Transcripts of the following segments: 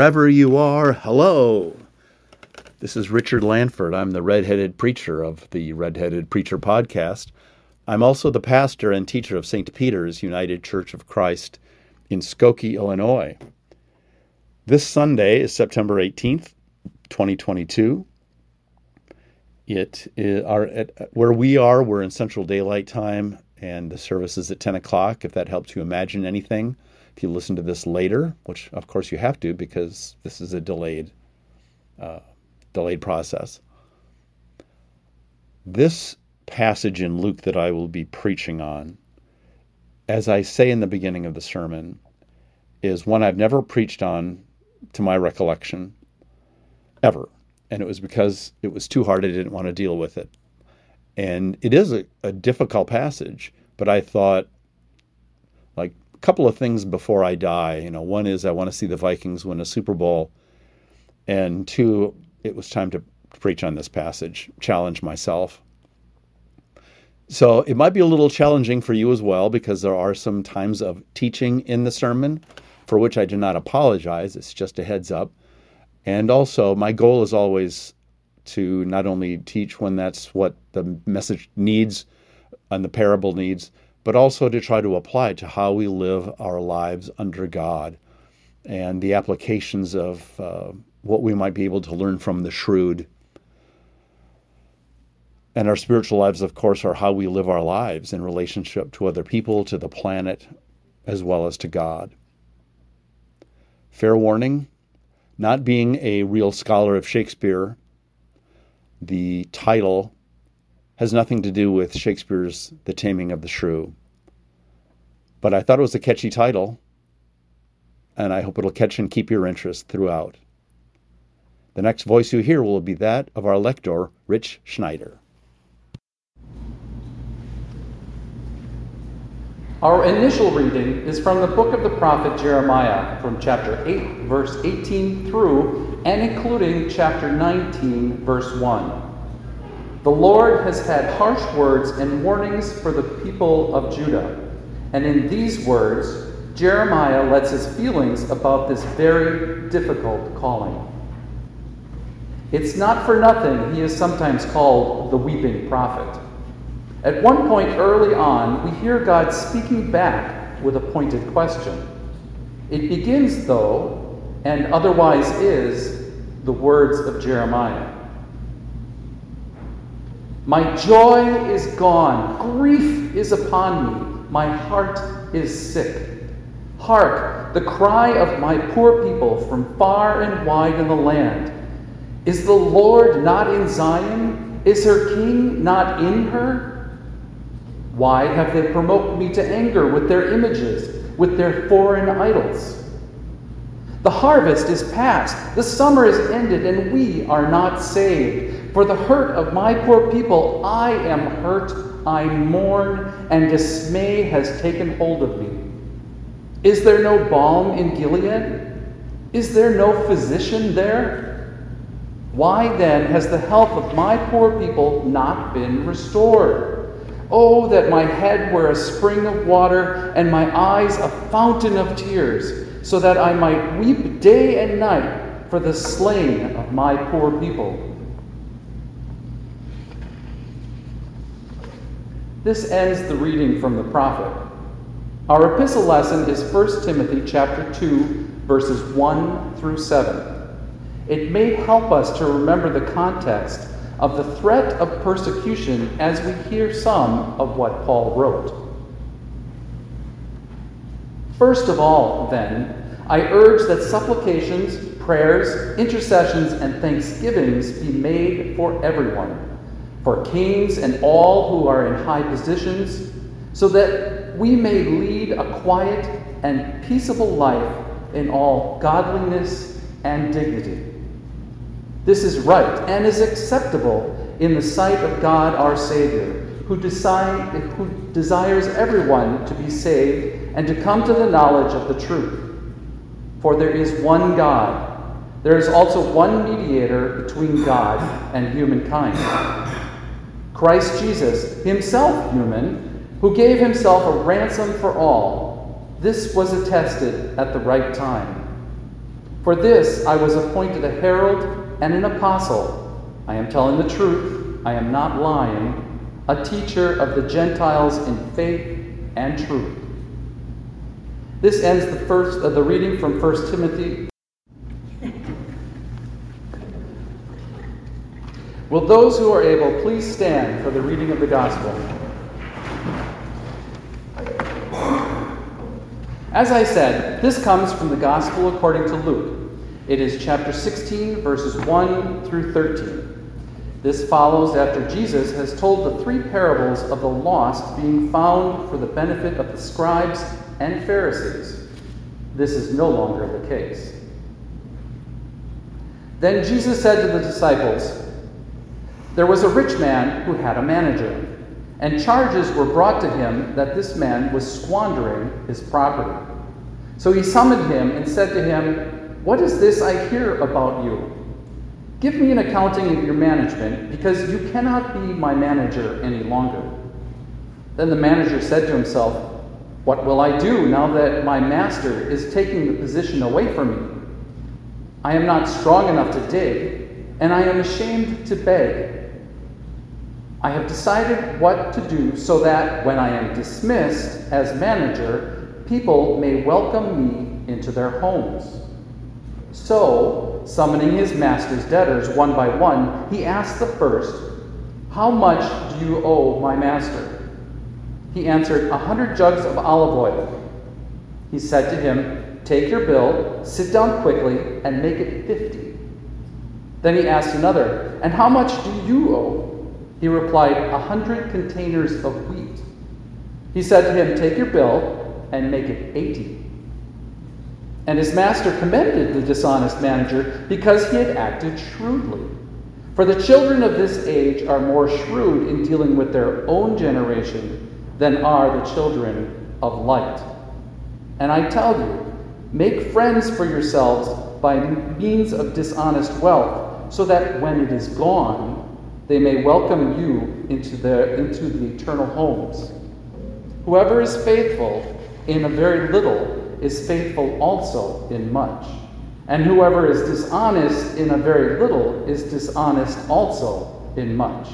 wherever you are, hello. This is Richard Lanford. I'm the redheaded preacher of the Redheaded Preacher podcast. I'm also the pastor and teacher of St. Peter's United Church of Christ in Skokie, Illinois. This Sunday is September 18th, 2022. It is our, at, where we are, we're in Central Daylight Time, and the service is at 10 o'clock, if that helps you imagine anything. If you listen to this later, which of course you have to because this is a delayed, uh, delayed process. This passage in Luke that I will be preaching on, as I say in the beginning of the sermon, is one I've never preached on to my recollection ever. And it was because it was too hard. I didn't want to deal with it. And it is a, a difficult passage, but I thought, couple of things before I die. You know, one is I want to see the Vikings win a Super Bowl. And two, it was time to preach on this passage, challenge myself. So it might be a little challenging for you as well because there are some times of teaching in the sermon for which I do not apologize. It's just a heads up. And also, my goal is always to not only teach when that's what the message needs and the parable needs, but also to try to apply to how we live our lives under God and the applications of uh, what we might be able to learn from the shrewd and our spiritual lives, of course, are how we live our lives in relationship to other people, to the planet, as well as to God. Fair warning not being a real scholar of Shakespeare, the title has nothing to do with Shakespeare's The Taming of the Shrew. But I thought it was a catchy title, and I hope it'll catch and keep your interest throughout. The next voice you hear will be that of our lector, Rich Schneider. Our initial reading is from the book of the prophet Jeremiah, from chapter 8, verse 18 through and including chapter 19, verse 1. The Lord has had harsh words and warnings for the people of Judah. And in these words, Jeremiah lets his feelings about this very difficult calling. It's not for nothing he is sometimes called the weeping prophet. At one point early on, we hear God speaking back with a pointed question. It begins, though, and otherwise is, the words of Jeremiah. My joy is gone, grief is upon me, my heart is sick. Hark, the cry of my poor people from far and wide in the land. Is the Lord not in Zion? Is her king not in her? Why have they provoked me to anger with their images, with their foreign idols? The harvest is past, the summer is ended, and we are not saved. For the hurt of my poor people, I am hurt, I mourn, and dismay has taken hold of me. Is there no balm in Gilead? Is there no physician there? Why then has the health of my poor people not been restored? Oh, that my head were a spring of water and my eyes a fountain of tears, so that I might weep day and night for the slain of my poor people. This ends the reading from the prophet. Our epistle lesson is 1 Timothy chapter 2 verses 1 through 7. It may help us to remember the context of the threat of persecution as we hear some of what Paul wrote. First of all, then, I urge that supplications, prayers, intercessions, and thanksgivings be made for everyone, for kings and all who are in high positions, so that we may lead a quiet and peaceable life in all godliness and dignity. This is right and is acceptable in the sight of God our Savior, who, decide, who desires everyone to be saved and to come to the knowledge of the truth. For there is one God. There is also one mediator between God and humankind. Christ Jesus, himself human, who gave himself a ransom for all. This was attested at the right time. For this I was appointed a herald and an apostle. I am telling the truth, I am not lying, a teacher of the Gentiles in faith and truth. This ends the first of the reading from 1 Timothy. Will those who are able please stand for the reading of the gospel? As I said, this comes from the Gospel according to Luke. It is chapter 16, verses 1 through 13. This follows after Jesus has told the three parables of the lost being found for the benefit of the scribes and Pharisees. This is no longer the case. Then Jesus said to the disciples, There was a rich man who had a manager and charges were brought to him that this man was squandering his property. So he summoned him and said to him, What is this I hear about you? Give me an accounting of your management, because you cannot be my manager any longer. Then the manager said to himself, What will I do now that my master is taking the position away from me? I am not strong enough to dig, and I am ashamed to beg. I have decided what to do so that when I am dismissed as manager, people may welcome me into their homes. So, summoning his master's debtors one by one, he asked the first, How much do you owe my master? He answered, A hundred jugs of olive oil. He said to him, Take your bill, sit down quickly, and make it fifty. Then he asked another, And how much do you owe? He replied, A hundred containers of wheat. He said to him, Take your bill and make it eighty. And his master commended the dishonest manager because he had acted shrewdly. For the children of this age are more shrewd in dealing with their own generation than are the children of light. And I tell you, make friends for yourselves by means of dishonest wealth, so that when it is gone, they may welcome you into the, into the eternal homes. Whoever is faithful in a very little is faithful also in much. And whoever is dishonest in a very little is dishonest also in much.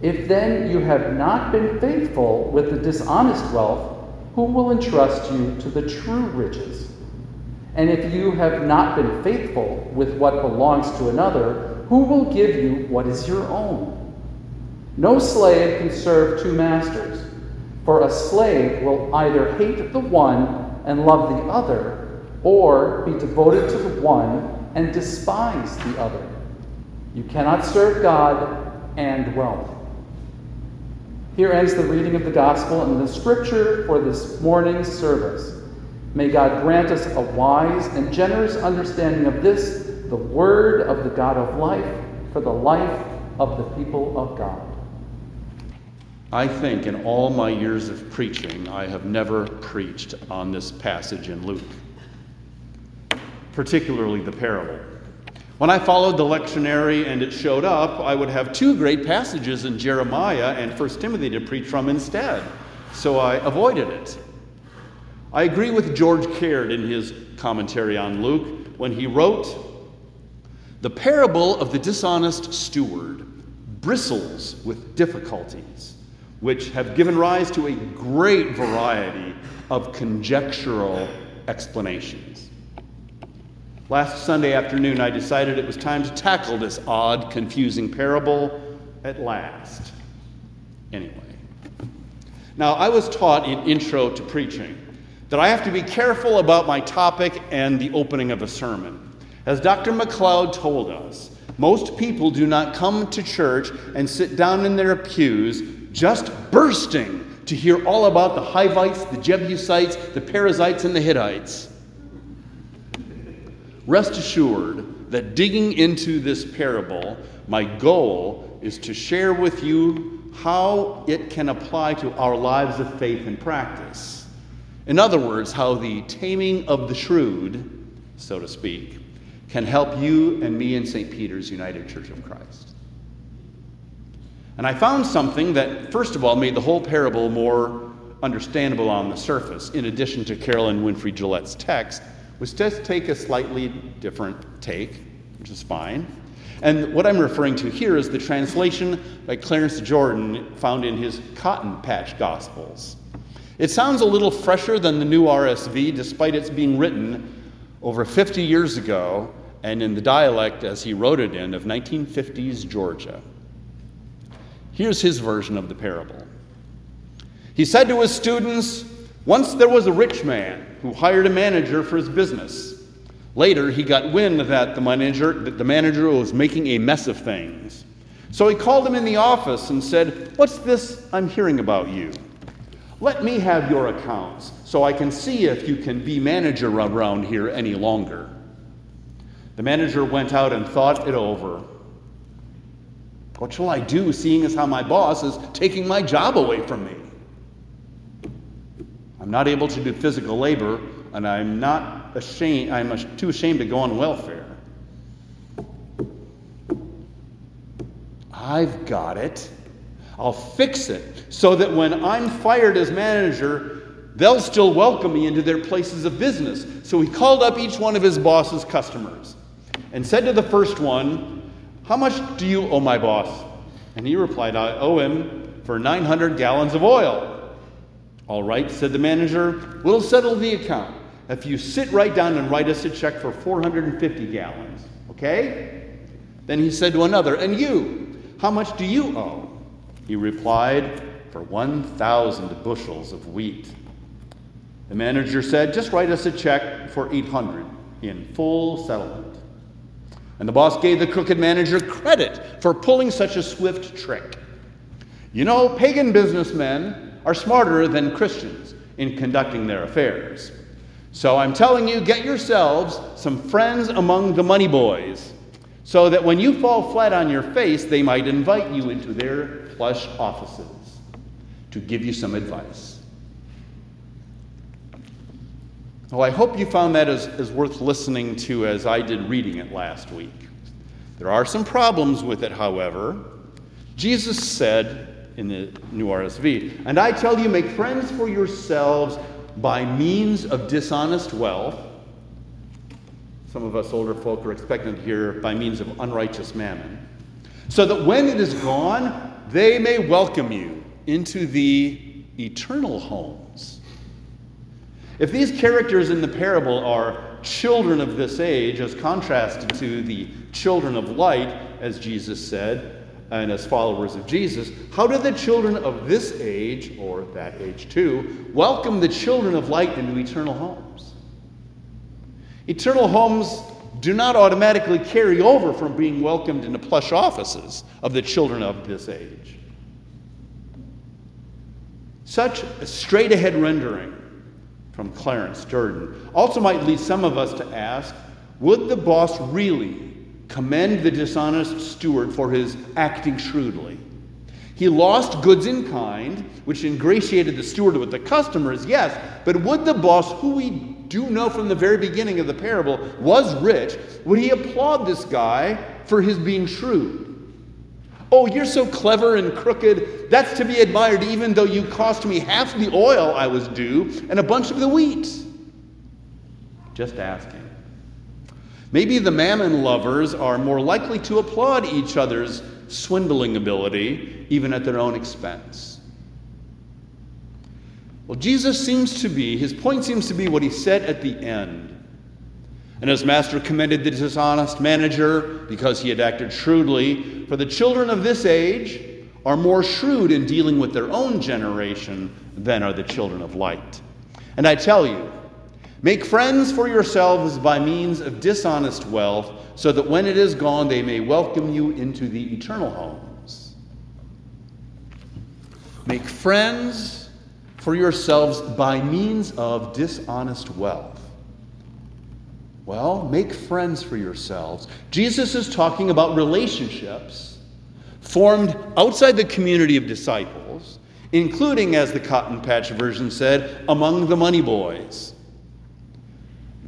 If then you have not been faithful with the dishonest wealth, who will entrust you to the true riches? And if you have not been faithful with what belongs to another, who will give you what is your own? No slave can serve two masters, for a slave will either hate the one and love the other, or be devoted to the one and despise the other. You cannot serve God and wealth. Here ends the reading of the gospel and the scripture for this morning's service. May God grant us a wise and generous understanding of this the word of the God of life for the life of the people of God. I think in all my years of preaching, I have never preached on this passage in Luke, particularly the parable. When I followed the lectionary and it showed up, I would have two great passages in Jeremiah and 1 Timothy to preach from instead, so I avoided it. I agree with George Caird in his commentary on Luke when he wrote, the parable of the dishonest steward bristles with difficulties, which have given rise to a great variety of conjectural explanations. Last Sunday afternoon, I decided it was time to tackle this odd, confusing parable at last. Anyway. Now, I was taught in Intro to Preaching that I have to be careful about my topic and the opening of a sermon. As Dr. McLeod told us, most people do not come to church and sit down in their pews just bursting to hear all about the Hivites, the Jebusites, the Perizzites, and the Hittites. Rest assured that digging into this parable, my goal is to share with you how it can apply to our lives of faith and practice. In other words, how the taming of the shrewd, so to speak, can help you and me in St. Peter's United Church of Christ. And I found something that, first of all, made the whole parable more understandable on the surface, in addition to Carolyn Winfrey Gillette's text, was to take a slightly different take, which is fine. And what I'm referring to here is the translation by Clarence Jordan found in his Cotton Patch Gospels. It sounds a little fresher than the new RSV, despite its being written over 50 years ago and in the dialect as he wrote it in of 1950s Georgia. Here's his version of the parable. He said to his students, Once there was a rich man who hired a manager for his business. Later, he got wind that the manager, that the manager was making a mess of things. So he called him in the office and said, What's this I'm hearing about you? Let me have your accounts so I can see if you can be manager around here any longer. The manager went out and thought it over. What shall I do, seeing as how my boss is taking my job away from me? I'm not able to do physical labor, and I'm not ashamed, I'm too ashamed to go on welfare. I've got it. I'll fix it so that when I'm fired as manager, they'll still welcome me into their places of business. So he called up each one of his boss's customers and said to the first one, How much do you owe my boss? And he replied, I owe him for 900 gallons of oil. All right, said the manager, we'll settle the account if you sit right down and write us a check for 450 gallons. Okay? Then he said to another, And you, how much do you owe? He replied, For 1,000 bushels of wheat. The manager said, Just write us a check for 800 in full settlement. And the boss gave the crooked manager credit for pulling such a swift trick. You know, pagan businessmen are smarter than Christians in conducting their affairs. So I'm telling you, get yourselves some friends among the money boys so that when you fall flat on your face, they might invite you into their plush offices to give you some advice. Well, I hope you found that as, as worth listening to as I did reading it last week. There are some problems with it, however. Jesus said in the New RSV, And I tell you, make friends for yourselves by means of dishonest wealth. Some of us older folk are expecting to hear by means of unrighteous mammon. So that when it is gone, they may welcome you into the eternal homes. If these characters in the parable are children of this age, as contrasted to the children of light, as Jesus said, and as followers of Jesus, how do the children of this age, or that age too, welcome the children of light into eternal homes? Eternal homes do not automatically carry over from being welcomed into plush offices of the children of this age. Such a straight ahead rendering from Clarence Jordan also might lead some of us to ask would the boss really commend the dishonest steward for his acting shrewdly? He lost goods in kind, which ingratiated the steward with the customers, yes, but would the boss, who we do know from the very beginning of the parable was rich, would he applaud this guy for his being shrewd? Oh, you're so clever and crooked. That's to be admired, even though you cost me half the oil I was due and a bunch of the wheat. Just asking. Maybe the mammon lovers are more likely to applaud each other's swindling ability, even at their own expense. Well, Jesus seems to be, his point seems to be what he said at the end. And his master commended the dishonest manager because he had acted shrewdly. For the children of this age are more shrewd in dealing with their own generation than are the children of light. And I tell you, make friends for yourselves by means of dishonest wealth, so that when it is gone, they may welcome you into the eternal homes. Make friends for yourselves by means of dishonest wealth. Well, make friends for yourselves. Jesus is talking about relationships formed outside the community of disciples, including, as the Cotton Patch version said, among the money boys.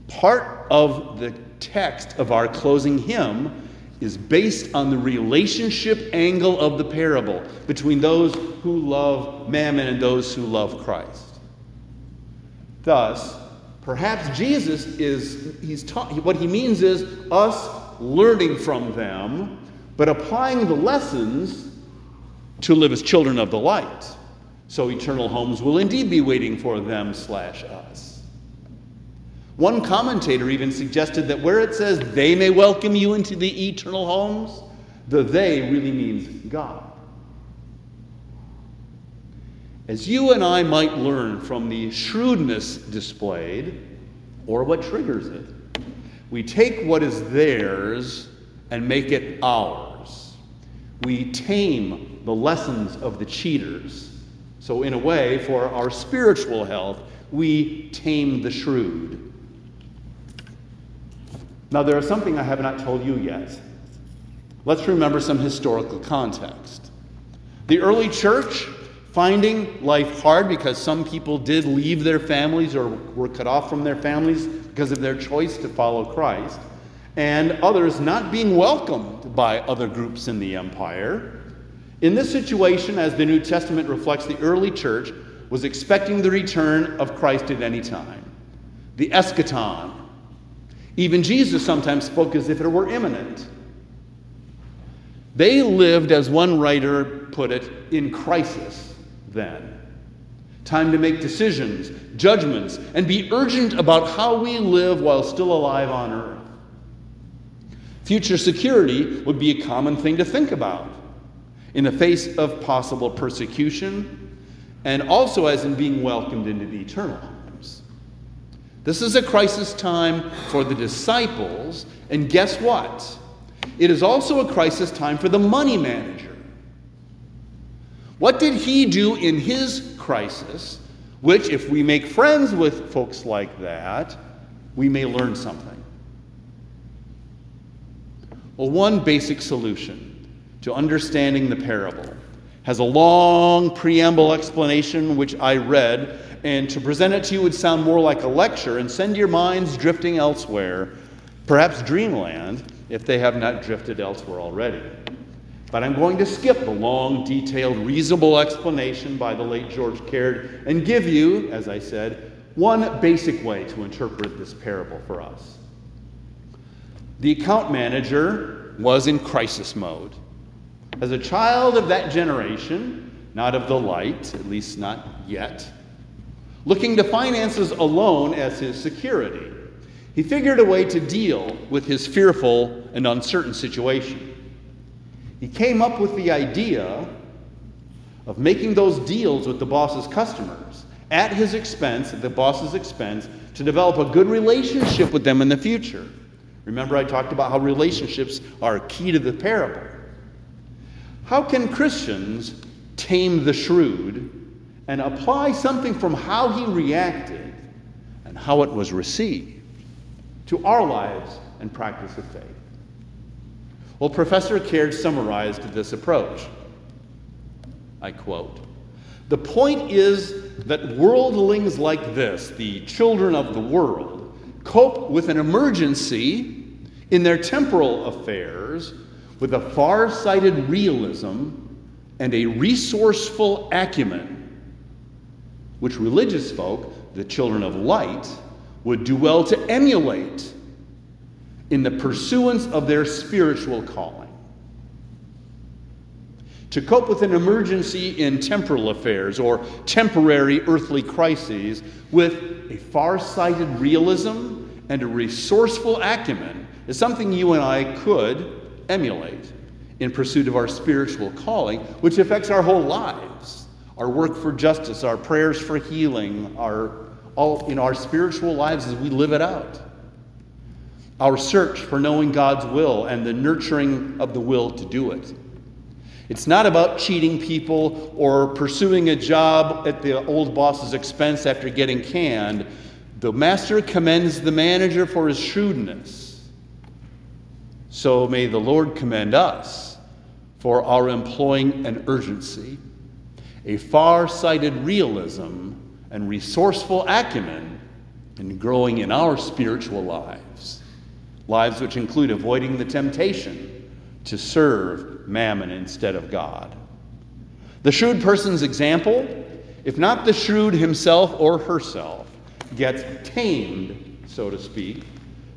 Part of the text of our closing hymn is based on the relationship angle of the parable between those who love mammon and those who love Christ. Thus, Perhaps Jesus is, he's taught, what he means is us learning from them, but applying the lessons to live as children of the light. So eternal homes will indeed be waiting for them slash us. One commentator even suggested that where it says they may welcome you into the eternal homes, the they really means God. As you and I might learn from the shrewdness displayed, or what triggers it, we take what is theirs and make it ours. We tame the lessons of the cheaters. So, in a way, for our spiritual health, we tame the shrewd. Now, there is something I have not told you yet. Let's remember some historical context. The early church finding life hard because some people did leave their families or were cut off from their families because of their choice to follow Christ, and others not being welcomed by other groups in the empire. In this situation, as the New Testament reflects, the early church was expecting the return of Christ at any time. The eschaton. Even Jesus sometimes spoke as if it were imminent. They lived, as one writer put it, in crisis then. Time to make decisions, judgments, and be urgent about how we live while still alive on earth. Future security would be a common thing to think about in the face of possible persecution and also as in being welcomed into the eternal. This is a crisis time for the disciples, and guess what? It is also a crisis time for the money manager. What did he do in his crisis? Which, if we make friends with folks like that, we may learn something. Well, one basic solution to understanding the parable has a long preamble explanation which I read, and to present it to you would sound more like a lecture and send your minds drifting elsewhere, perhaps dreamland, if they have not drifted elsewhere already. But I'm going to skip the long, detailed, reasonable explanation by the late George Caird and give you, as I said, one basic way to interpret this parable for us. The account manager was in crisis mode. As a child of that generation, not of the light, at least not yet, looking to finances alone as his security, he figured a way to deal with his fearful and uncertain situation. He came up with the idea of making those deals with the boss's customers at his expense, at the boss's expense, to develop a good relationship with them in the future. Remember, I talked about how relationships are key to the parable. How can Christians tame the shrewd and apply something from how he reacted and how it was received to our lives and practice of faith? Well, Professor Caird summarized this approach. I quote The point is that worldlings like this, the children of the world, cope with an emergency in their temporal affairs with a far sighted realism and a resourceful acumen, which religious folk, the children of light, would do well to emulate in the pursuance of their spiritual calling. To cope with an emergency in temporal affairs or temporary earthly crises with a far sighted realism and a resourceful acumen is something you and I could emulate in pursuit of our spiritual calling, which affects our whole lives our work for justice, our prayers for healing, our, all, in our spiritual lives as we live it out our search for knowing God's will and the nurturing of the will to do it. It's not about cheating people or pursuing a job at the old boss's expense after getting canned. The master commends the manager for his shrewdness. So may the Lord commend us for our employing an urgency, a far sighted realism, and resourceful acumen in growing in our spiritual lives lives which include avoiding the temptation to serve mammon instead of God. The shrewd person's example, if not the shrewd himself or herself, gets tamed, so to speak,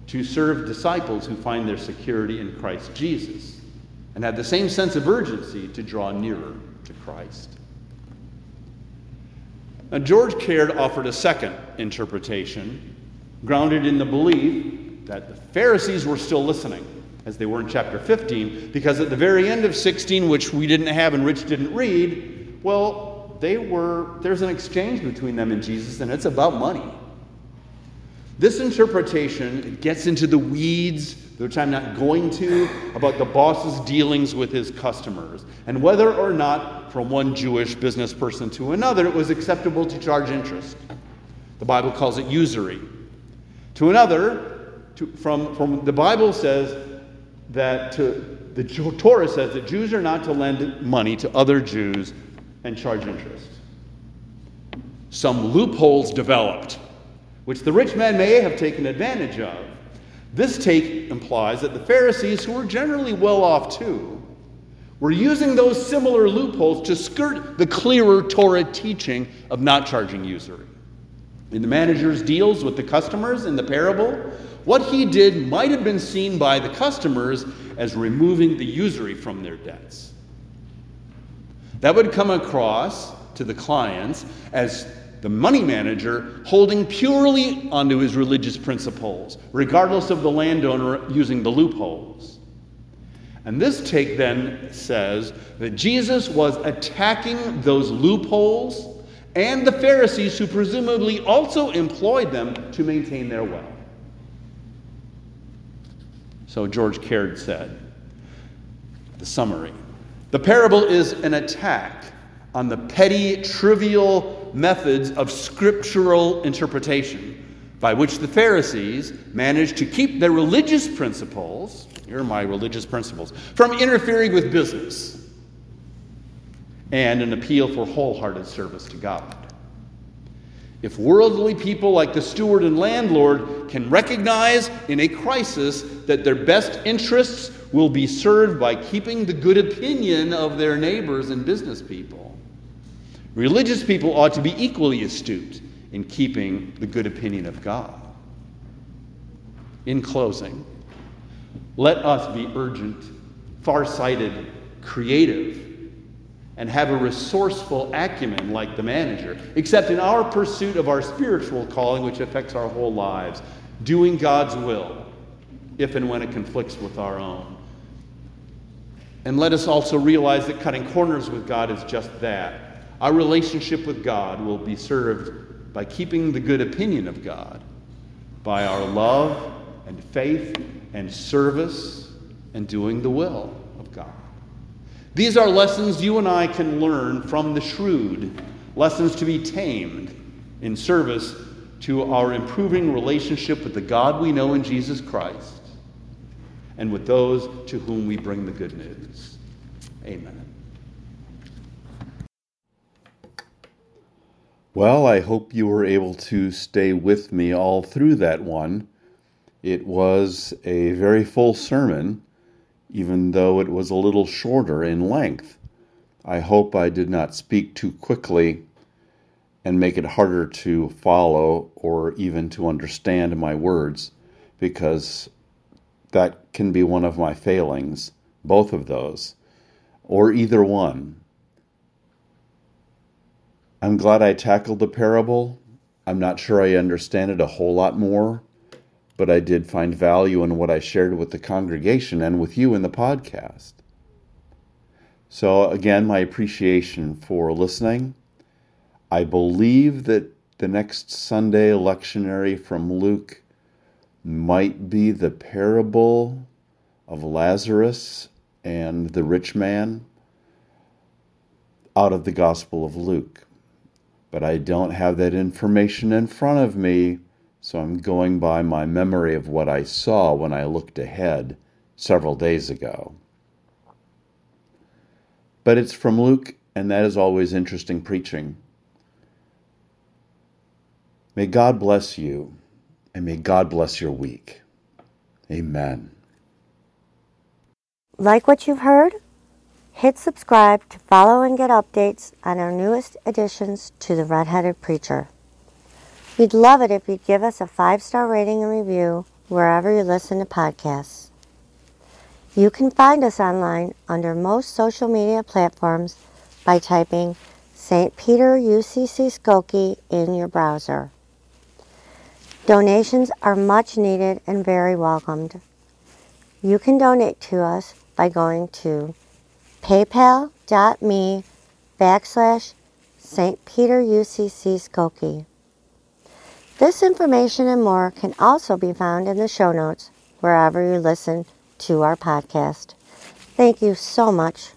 to serve disciples who find their security in Christ Jesus and have the same sense of urgency to draw nearer to Christ. Now, George Caird offered a second interpretation, grounded in the belief that the Pharisees were still listening, as they were in chapter 15, because at the very end of 16, which we didn't have and Rich didn't read, well, they were there's an exchange between them and Jesus, and it's about money. This interpretation gets into the weeds, which I'm not going to, about the boss's dealings with his customers and whether or not, from one Jewish business person to another, it was acceptable to charge interest. The Bible calls it usury. To another, to, from, from the Bible says that to, the Torah says that Jews are not to lend money to other Jews and charge interest. Some loopholes developed which the rich man may have taken advantage of. This take implies that the Pharisees, who were generally well off too, were using those similar loopholes to skirt the clearer Torah teaching of not charging usury. In the manager's deals with the customers in the parable, what he did might have been seen by the customers as removing the usury from their debts. That would come across to the clients as the money manager holding purely onto his religious principles, regardless of the landowner using the loopholes. And this take then says that Jesus was attacking those loopholes and the Pharisees who presumably also employed them to maintain their wealth. So George Caird said, the summary the parable is an attack on the petty, trivial methods of scriptural interpretation by which the Pharisees managed to keep their religious principles, here are my religious principles, from interfering with business and an appeal for wholehearted service to God. If worldly people like the steward and landlord can recognize in a crisis that their best interests will be served by keeping the good opinion of their neighbors and business people, Religious people ought to be equally astute in keeping the good opinion of God. In closing, let us be urgent, far-sighted, creative, and have a resourceful acumen like the manager, except in our pursuit of our spiritual calling, which affects our whole lives, doing God's will, if and when it conflicts with our own. And let us also realize that cutting corners with God is just that our relationship with God will be served by keeping the good opinion of God, by our love and faith and service and doing the will of God. These are lessons you and I can learn from the shrewd, lessons to be tamed in service to our improving relationship with the God we know in Jesus Christ and with those to whom we bring the good news. Amen. Well, I hope you were able to stay with me all through that one. It was a very full sermon, even though it was a little shorter in length. I hope I did not speak too quickly and make it harder to follow or even to understand my words, because that can be one of my failings, both of those, or either one. I'm glad I tackled the parable. I'm not sure I understand it a whole lot more, but I did find value in what I shared with the congregation and with you in the podcast. So, again, my appreciation for listening. I believe that the next Sunday lectionary from Luke might be the parable of Lazarus and the rich man out of the Gospel of Luke but I don't have that information in front of me, so I'm going by my memory of what I saw when I looked ahead several days ago. But it's from Luke, and that is always interesting preaching. May God bless you, and may God bless your week. Amen. Like what you've heard? Hit subscribe to follow and get updates on our newest additions to the Redheaded Preacher. We'd love it if you'd give us a five star rating and review wherever you listen to podcasts. You can find us online under most social media platforms by typing St. Peter UCC Skokie in your browser. Donations are much needed and very welcomed. You can donate to us by going to paypal.me backslash St. Peter UCC Skokie. This information and more can also be found in the show notes wherever you listen to our podcast. Thank you so much